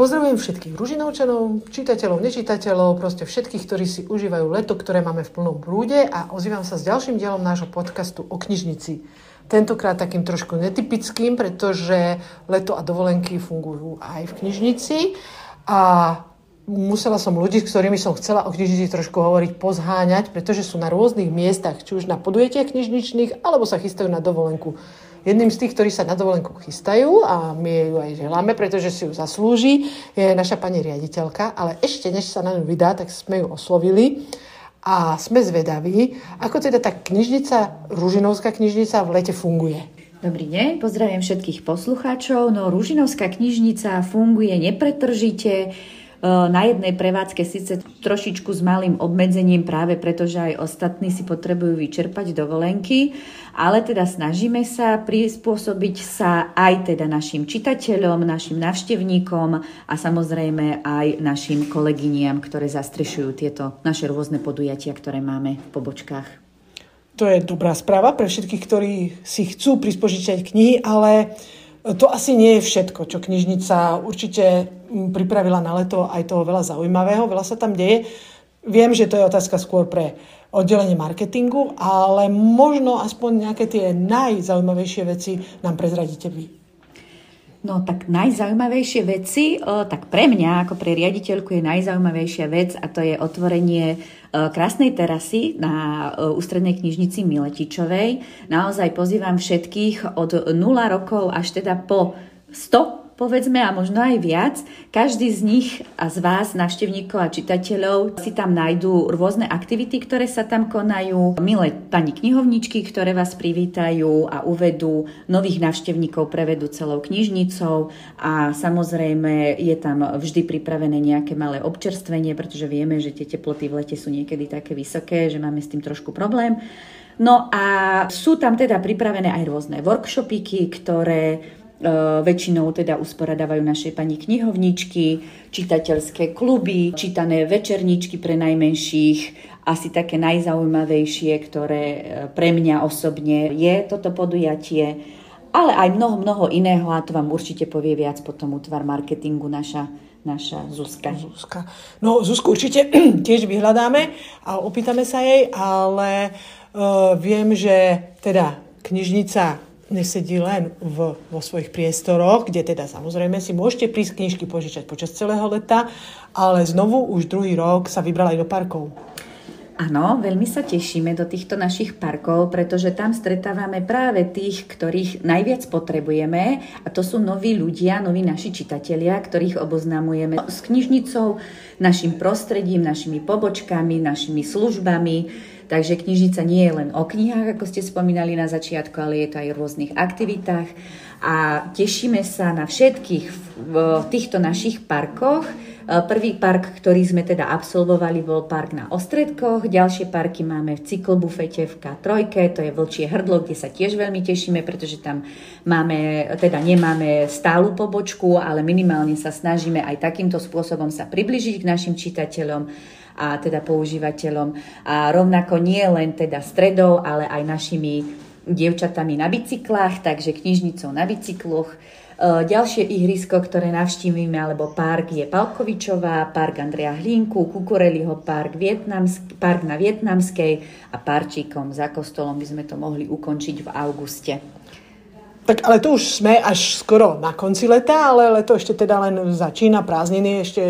Pozdravujem všetkých ružinovčanov, čitateľov, nečitateľov, proste všetkých, ktorí si užívajú leto, ktoré máme v plnom prúde a ozývam sa s ďalším dielom nášho podcastu o knižnici. Tentokrát takým trošku netypickým, pretože leto a dovolenky fungujú aj v knižnici a musela som ľudí, s ktorými som chcela o knižnici trošku hovoriť, pozháňať, pretože sú na rôznych miestach, či už na podujetiach knižničných, alebo sa chystajú na dovolenku. Jedným z tých, ktorí sa na dovolenku chystajú a my ju aj želáme, pretože si ju zaslúži, je naša pani riaditeľka, ale ešte než sa na ňu vydá, tak sme ju oslovili a sme zvedaví, ako teda tá knižnica, Ružinovská knižnica v lete funguje. Dobrý deň, pozdravím všetkých poslucháčov. No, Ružinovská knižnica funguje nepretržite, na jednej prevádzke síce trošičku s malým obmedzením práve preto, že aj ostatní si potrebujú vyčerpať dovolenky, ale teda snažíme sa prispôsobiť sa aj teda našim čitateľom, našim navštevníkom a samozrejme aj našim kolegyniam, ktoré zastrešujú tieto naše rôzne podujatia, ktoré máme v pobočkách. To je dobrá správa pre všetkých, ktorí si chcú prispožičať knihy, ale to asi nie je všetko, čo knižnica určite mm, pripravila na leto, aj toho veľa zaujímavého, veľa sa tam deje. Viem, že to je otázka skôr pre oddelenie marketingu, ale možno aspoň nejaké tie najzaujímavejšie veci nám prezradíte vy. No tak najzaujímavejšie veci, o, tak pre mňa ako pre riaditeľku je najzaujímavejšia vec a to je otvorenie o, krásnej terasy na ústrednej knižnici Miletičovej. Naozaj pozývam všetkých od 0 rokov až teda po 100 povedzme, a možno aj viac. Každý z nich a z vás, návštevníkov a čitateľov, si tam nájdú rôzne aktivity, ktoré sa tam konajú. Milé pani knihovničky, ktoré vás privítajú a uvedú nových návštevníkov, prevedú celou knižnicou a samozrejme je tam vždy pripravené nejaké malé občerstvenie, pretože vieme, že tie teploty v lete sú niekedy také vysoké, že máme s tým trošku problém. No a sú tam teda pripravené aj rôzne workshopíky, ktoré väčšinou teda usporadávajú naše pani knihovničky, čitateľské kluby, čítané večerničky pre najmenších, asi také najzaujímavejšie, ktoré e, pre mňa osobne je toto podujatie, ale aj mnoho, mnoho iného a to vám určite povie viac potom útvar marketingu naša naša Zuzka. Zuzka. No Zuzku určite tiež vyhľadáme a opýtame sa jej, ale uh, viem, že teda knižnica nesedí len v, vo svojich priestoroch, kde teda samozrejme si môžete prísť knižky požičať počas celého leta, ale znovu už druhý rok sa vybral aj do parkov. Áno, veľmi sa tešíme do týchto našich parkov, pretože tam stretávame práve tých, ktorých najviac potrebujeme a to sú noví ľudia, noví naši čitatelia, ktorých oboznamujeme s knižnicou, našim prostredím, našimi pobočkami, našimi službami, Takže knižnica nie je len o knihách, ako ste spomínali na začiatku, ale je to aj o rôznych aktivitách. A tešíme sa na všetkých v týchto našich parkoch. E, prvý park, ktorý sme teda absolvovali, bol park na Ostredkoch. Ďalšie parky máme v cyklobufete v K3, to je Vlčie hrdlo, kde sa tiež veľmi tešíme, pretože tam máme, teda nemáme stálu pobočku, ale minimálne sa snažíme aj takýmto spôsobom sa približiť k našim čitateľom a teda používateľom. A rovnako nie len teda stredov, ale aj našimi dievčatami na bicyklách, takže knižnicou na bicykloch. E, ďalšie ihrisko, ktoré navštívime, alebo park je Palkovičová, park Andrea Hlinku, Kukureliho park, Vietnamsk, park na Vietnamskej a parčíkom za kostolom by sme to mohli ukončiť v auguste. Tak ale to už sme až skoro na konci leta, ale leto ešte teda len začína, prázdniny ešte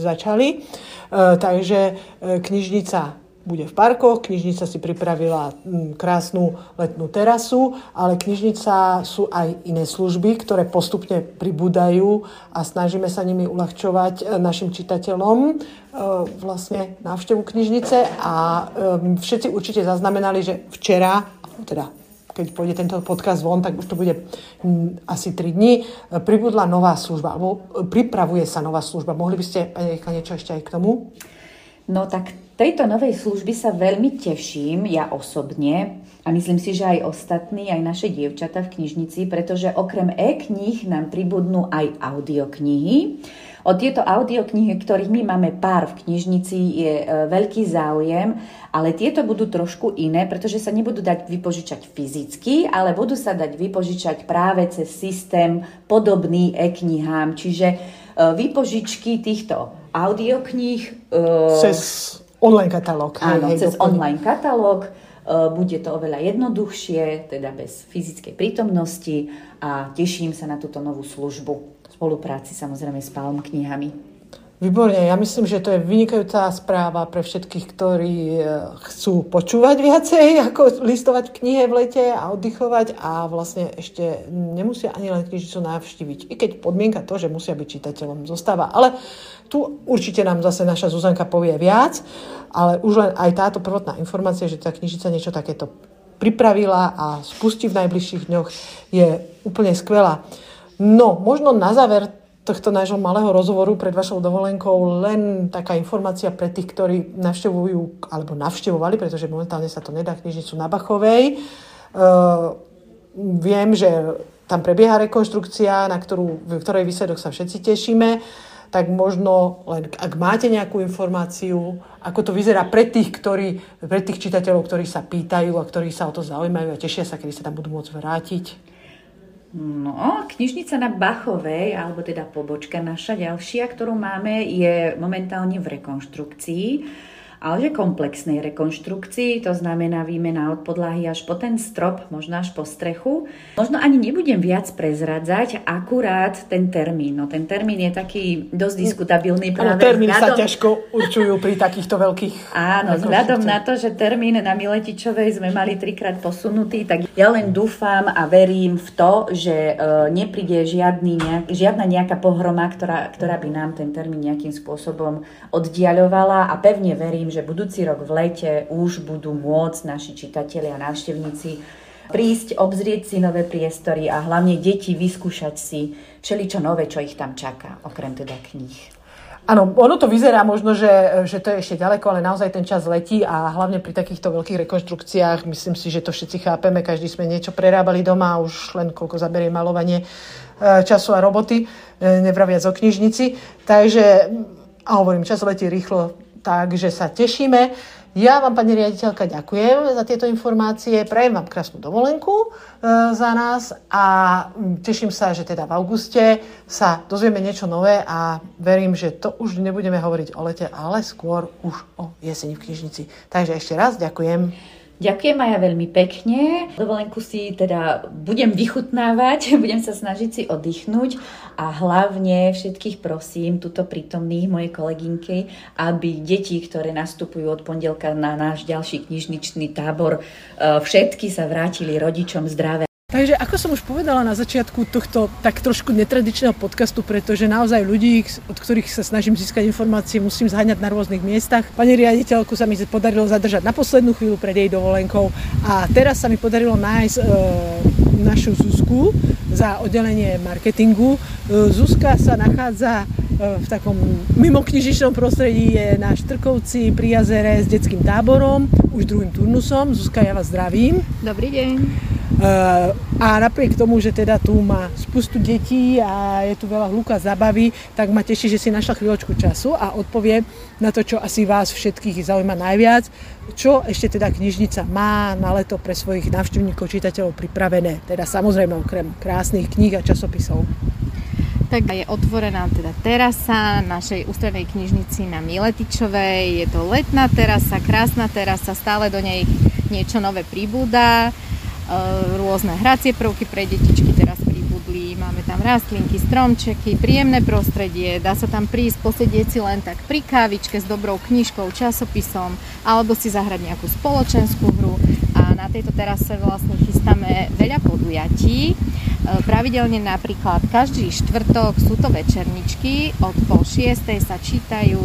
začali. E, takže e, knižnica bude v parkoch, knižnica si pripravila krásnu letnú terasu, ale knižnica sú aj iné služby, ktoré postupne pribúdajú a snažíme sa nimi uľahčovať e, našim čitateľom vlastne návštevu knižnice a všetci určite zaznamenali, že včera, teda keď pôjde tento podcast von, tak už to bude mm, asi 3 dní, pribudla nová služba, alebo e, pripravuje sa nová služba. Mohli by ste, pani niečo ešte aj k tomu? No tak tejto novej služby sa veľmi teším, ja osobne, a myslím si, že aj ostatní, aj naše dievčata v knižnici, pretože okrem e-kníh nám pribudnú aj audioknihy. O tieto audioknihy, ktorých my máme pár v knižnici, je e, veľký záujem, ale tieto budú trošku iné, pretože sa nebudú dať vypožičať fyzicky, ale budú sa dať vypožičať práve cez systém podobný e-knihám. Čiže výpožičky týchto audiokníh. Cez online katalóg. Áno, hej, cez online katalóg. Bude to oveľa jednoduchšie, teda bez fyzickej prítomnosti a teším sa na túto novú službu spolupráci samozrejme s Palm knihami. Výborne, ja myslím, že to je vynikajúca správa pre všetkých, ktorí e, chcú počúvať viacej, ako listovať knihe v lete a oddychovať a vlastne ešte nemusia ani len knižnicu navštíviť. I keď podmienka to, že musia byť čitateľom, zostáva. Ale tu určite nám zase naša Zuzanka povie viac, ale už len aj táto prvotná informácia, že tá knižnica niečo takéto pripravila a spustí v najbližších dňoch, je úplne skvelá. No, možno na záver tohto nášho malého rozhovoru pred vašou dovolenkou len taká informácia pre tých, ktorí navštevujú alebo navštevovali, pretože momentálne sa to nedá knižnicu na Bachovej. Uh, viem, že tam prebieha rekonštrukcia, na ktorú, v ktorej výsledok sa všetci tešíme, tak možno len ak máte nejakú informáciu, ako to vyzerá pre tých, ktorí, pre tých čitateľov, ktorí sa pýtajú a ktorí sa o to zaujímajú a tešia sa, kedy sa tam budú môcť vrátiť. No, knižnica na Bachovej, alebo teda pobočka naša ďalšia, ktorú máme, je momentálne v rekonštrukcii ale že komplexnej rekonštrukcii, to znamená výmena od podlahy až po ten strop, možno až po strechu. Možno ani nebudem viac prezradzať, akurát ten termín. No ten termín je taký dosť diskutabilný. Práve ano, termín vzhľadom... sa ťažko určujú pri takýchto veľkých... Áno, vzhľadom na to, že termín na Miletičovej sme mali trikrát posunutý, tak ja len dúfam a verím v to, že uh, nepríde žiadny nejak, žiadna nejaká pohroma, ktorá, ktorá by nám ten termín nejakým spôsobom oddiaľovala a pevne verím, že budúci rok v lete už budú môcť naši čitatelia a návštevníci prísť, obzrieť si nové priestory a hlavne deti vyskúšať si všeličo nové, čo ich tam čaká, okrem teda kníh. Áno, ono to vyzerá možno, že, že to je ešte ďaleko, ale naozaj ten čas letí a hlavne pri takýchto veľkých rekonštrukciách, myslím si, že to všetci chápeme, každý sme niečo prerábali doma, už len koľko zaberie malovanie e, času a roboty, e, nevraviac o knižnici. Takže, a hovorím, čas letí rýchlo, Takže sa tešíme. Ja vám, pani riaditeľka, ďakujem za tieto informácie. Prajem vám krásnu dovolenku e, za nás a teším sa, že teda v auguste sa dozvieme niečo nové a verím, že to už nebudeme hovoriť o lete, ale skôr už o jeseni v knižnici. Takže ešte raz ďakujem. Ďakujem aj ja veľmi pekne. Dovolenku si teda budem vychutnávať, budem sa snažiť si oddychnúť a hlavne všetkých prosím, tuto prítomných mojej kolegynky, aby deti, ktoré nastupujú od pondelka na náš ďalší knižničný tábor, e, všetky sa vrátili rodičom zdravé. Takže ako som už povedala na začiatku tohto tak trošku netradičného podcastu, pretože naozaj ľudí, od ktorých sa snažím získať informácie, musím zháňať na rôznych miestach. Pani riaditeľku sa mi podarilo zadržať na poslednú chvíľu pred jej dovolenkou a teraz sa mi podarilo nájsť e, našu Zuzku za oddelenie marketingu. E, Zuzka sa nachádza e, v takom mimoknižičnom prostredí, je na Štrkovci pri jazere s detským táborom, už druhým turnusom. Zuzka, ja vás zdravím. Dobrý deň. Eh, a napriek tomu, že teda tu má spustu detí a je tu veľa hluka zabavy, tak ma teší, že si našla chvíľočku času a odpovie na to, čo asi vás všetkých zaujíma najviac. Čo ešte teda knižnica má na leto pre svojich návštevníkov, čitateľov pripravené? Teda samozrejme okrem krásnych kníh a časopisov. Tak je otvorená teda terasa našej ústrednej knižnici na Miletičovej. Je to letná terasa, krásna terasa, stále do nej niečo nové pribúda rôzne hracie prvky pre detičky teraz pribudli, máme tam rastlinky, stromčeky, príjemné prostredie, dá sa tam prísť, posedieť si len tak pri kávičke s dobrou knižkou, časopisom, alebo si zahrať nejakú spoločenskú hru a na tejto terase vlastne chystáme veľa podujatí. Eh, pravidelne napríklad každý štvrtok sú to večerničky, od pol šiestej sa čítajú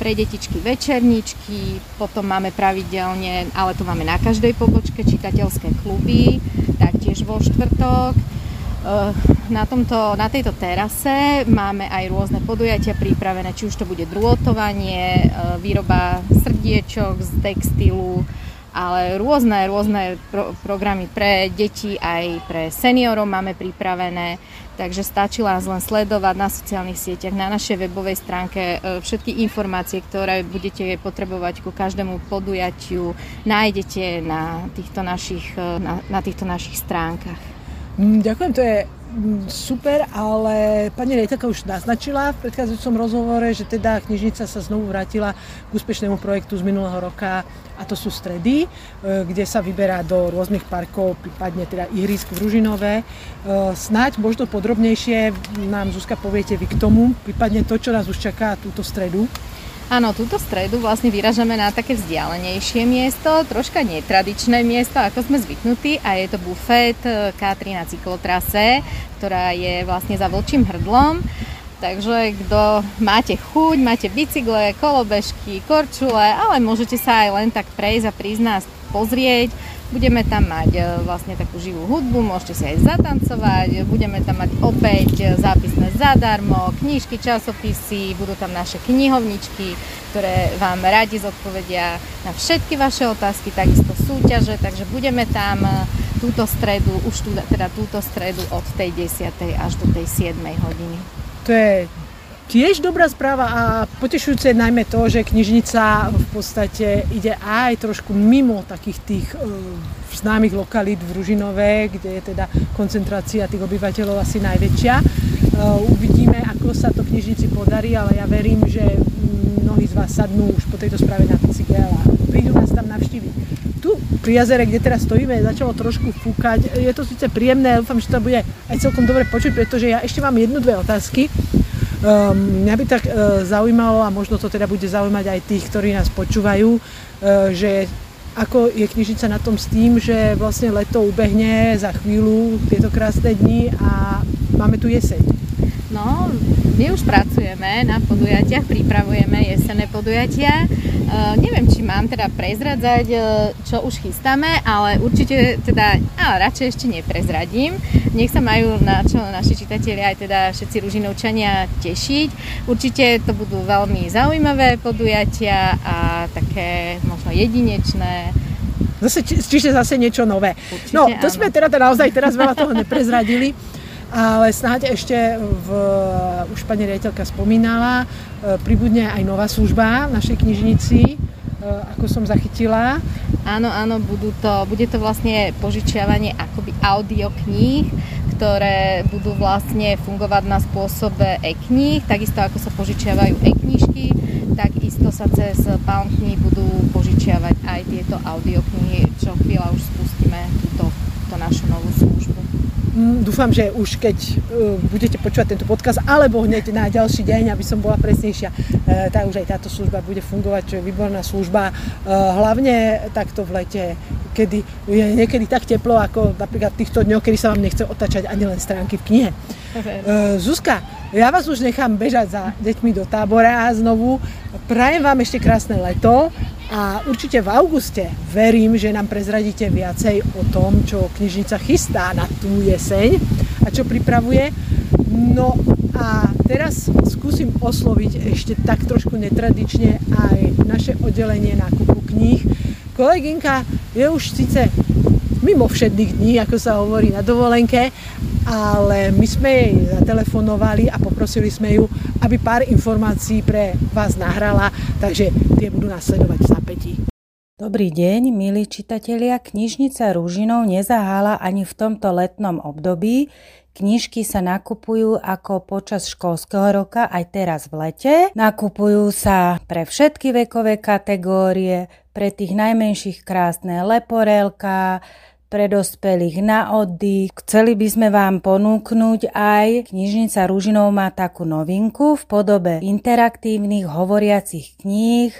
pre detičky večerničky, potom máme pravidelne, ale to máme na každej pobočke, čitateľské kluby, taktiež vo štvrtok. Eh, na, tomto, na tejto terase máme aj rôzne podujatia pripravené, či už to bude drôtovanie, eh, výroba srdiečok z textilu, ale rôzne, rôzne pro, programy pre deti aj pre seniorov máme pripravené. Takže stačí vás len sledovať na sociálnych sieťach, na našej webovej stránke e, všetky informácie, ktoré budete potrebovať ku každému podujatiu, nájdete na týchto našich, e, na, na týchto našich stránkach. Mm, ďakujem, to je super, ale pani rejtelka už naznačila v predchádzajúcom rozhovore, že teda knižnica sa znovu vrátila k úspešnému projektu z minulého roka a to sú stredy, e, kde sa vyberá do rôznych parkov, prípadne teda ihrisk v Ružinové. E, snáď možno podrobnejšie nám Zuzka poviete vy k tomu, prípadne to, čo nás už čaká túto stredu. Áno, túto stredu vlastne vyražame na také vzdialenejšie miesto, troška netradičné miesto, ako sme zvyknutí a je to bufet eh, K3 na cyklotrase, ktorá je vlastne za vlčím hrdlom. Takže kto máte chuť, máte bicykle, kolobežky, korčule, ale môžete sa aj len tak prejsť a prísť nás pozrieť. Budeme tam mať e, vlastne takú živú hudbu, môžete si aj zatancovať, budeme tam mať opäť e, zápisné zadarmo, knížky, časopisy, budú tam naše knihovničky, ktoré vám radi zodpovedia na všetky vaše otázky, takisto súťaže, takže budeme tam e, túto stredu, už tu, teda túto stredu od tej 10. až do tej 7. hodiny. To je tiež dobrá správa a potešujúce je najmä to, že knižnica v podstate ide aj trošku mimo takých tých e, známych lokalít v Ružinové, kde je teda koncentrácia tých obyvateľov asi najväčšia. E, uvidíme, ako sa to knižnici podarí, ale ja verím, že mnohí z vás sadnú už po tejto správe na bicykel a prídu nás tam navštíviť. Tu pri jazere, kde teraz stojíme, začalo trošku fúkať. Je to síce príjemné, dúfam, že to bude aj celkom dobre počuť, pretože ja ešte mám jednu, dve otázky. Um, mňa by tak uh, zaujímalo, a možno to teda bude zaujímať aj tých, ktorí nás počúvajú, uh, že ako je knižnica na tom s tým, že vlastne leto ubehne za chvíľu, tieto krásne dni a máme tu jeseň. No, my už pracujeme na podujatiach, pripravujeme jesenné podujatia. Uh, neviem, či mám teda prezradzať, uh, čo už chystáme, ale určite teda, ale radšej ešte neprezradím. Nech sa majú na čo naši čitatelia aj teda všetci ružinovčania tešiť. Určite to budú veľmi zaujímavé podujatia a také možno jedinečné. Zase, čiže zase niečo nové. Určite, no, to áno. sme teda, teda naozaj teraz veľa toho neprezradili. ale snáď ešte v, už pani riaditeľka spomínala, e, pribudne aj nová služba v našej knižnici, ako som zachytila. Áno, áno, budú to, bude to vlastne požičiavanie akoby audiokníh, ktoré budú vlastne fungovať na spôsobe e-kníh, takisto ako sa požičiavajú e-knižky, takisto sa cez Palm budú požičiavať aj tieto audioknihy, čo chvíľa už spustíme túto, túto našu novú službu. Mm, dúfam, že už keď uh, budete počúvať tento podcast, alebo hneď na ďalší deň, aby som bola presnejšia, uh, tak už aj táto služba bude fungovať, čo je výborná služba. Uh, hlavne takto v lete, kedy je niekedy tak teplo, ako napríklad v týchto dňoch, kedy sa vám nechce otačať ani len stránky v knihe. Zuzka, ja vás už nechám bežať za deťmi do tábora znovu. Prajem vám ešte krásne leto a určite v auguste verím, že nám prezradíte viacej o tom, čo knižnica chystá na tú jeseň a čo pripravuje. No a teraz skúsim osloviť ešte tak trošku netradične aj naše oddelenie nákupu kníh. Kolegynka je už síce mimo všedných dní, ako sa hovorí na dovolenke, ale my sme jej zatelefonovali a poprosili sme ju, aby pár informácií pre vás nahrala, takže tie budú následovať v zapätí. Dobrý deň, milí čitatelia. Knižnica Rúžinov nezahála ani v tomto letnom období. Knižky sa nakupujú ako počas školského roka aj teraz v lete. Nakupujú sa pre všetky vekové kategórie, pre tých najmenších krásne leporelka, pre dospelých na oddych. Chceli by sme vám ponúknuť aj knižnica Rúžinov má takú novinku v podobe interaktívnych hovoriacich kníh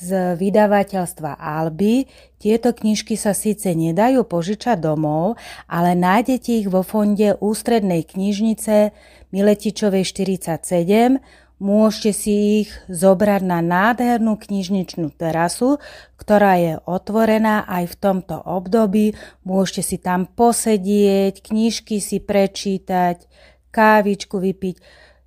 z vydavateľstva Alby. Tieto knižky sa síce nedajú požičať domov, ale nájdete ich vo fonde Ústrednej knižnice Miletičovej 47 Môžete si ich zobrať na nádhernú knižničnú terasu, ktorá je otvorená aj v tomto období. Môžete si tam posedieť, knižky si prečítať, kávičku vypiť.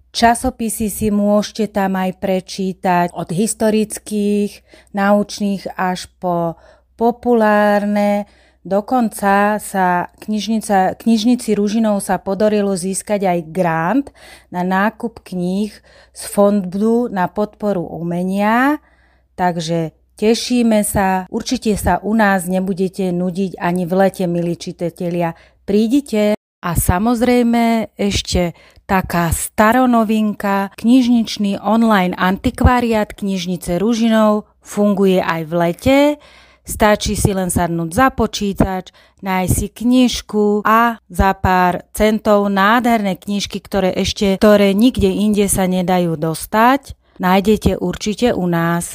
Časopisy si môžete tam aj prečítať od historických, naučných až po populárne, Dokonca sa knižnica, knižnici Ružinov sa podarilo získať aj grant na nákup kníh z fondu na podporu umenia, takže tešíme sa. Určite sa u nás nebudete nudiť ani v lete, milí čitatelia. Prídite. A samozrejme ešte taká staronovinka, knižničný online antikvariát knižnice Ružinov funguje aj v lete. Stačí si len sadnúť za počítač, nájsť si knižku a za pár centov nádherné knižky, ktoré ešte, ktoré nikde inde sa nedajú dostať, nájdete určite u nás.